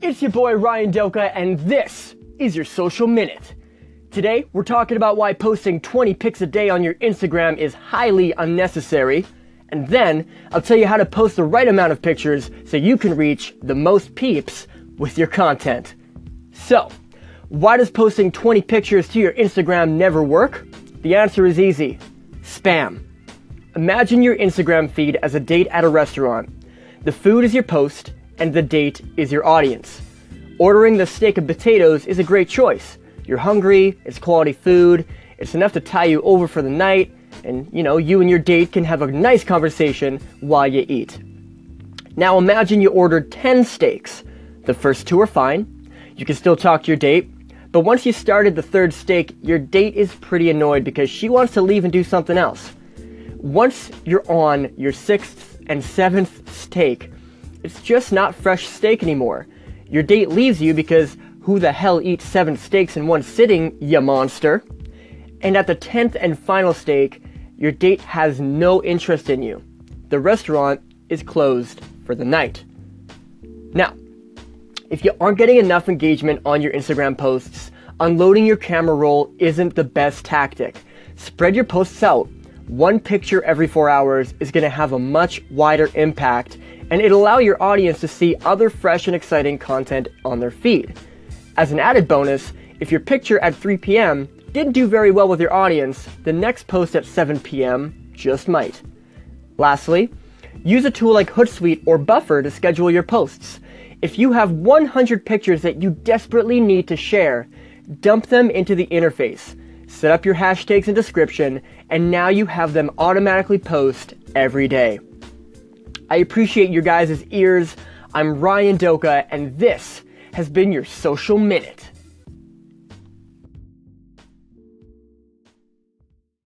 It's your boy Ryan Doka, and this is your Social Minute. Today, we're talking about why posting 20 pics a day on your Instagram is highly unnecessary. And then, I'll tell you how to post the right amount of pictures so you can reach the most peeps with your content. So, why does posting 20 pictures to your Instagram never work? The answer is easy spam. Imagine your Instagram feed as a date at a restaurant. The food is your post, and the date is your audience. Ordering the steak and potatoes is a great choice. You're hungry, it's quality food, it's enough to tie you over for the night, and you know, you and your date can have a nice conversation while you eat. Now imagine you ordered 10 steaks. The first two are fine. You can still talk to your date, but once you started the third steak, your date is pretty annoyed because she wants to leave and do something else. Once you're on your sixth and seventh steak, it's just not fresh steak anymore. Your date leaves you because who the hell eats seven steaks in one sitting, ya monster? And at the tenth and final steak, your date has no interest in you. The restaurant is closed for the night. Now, if you aren't getting enough engagement on your Instagram posts, unloading your camera roll isn't the best tactic. Spread your posts out. One picture every four hours is going to have a much wider impact and it'll allow your audience to see other fresh and exciting content on their feed. As an added bonus, if your picture at 3 p.m. didn't do very well with your audience, the next post at 7 p.m. just might. Lastly, use a tool like Hootsuite or Buffer to schedule your posts. If you have 100 pictures that you desperately need to share, dump them into the interface, set up your hashtags and description, and now you have them automatically post every day. I appreciate your guys' ears. I'm Ryan Doka, and this has been your Social Minute.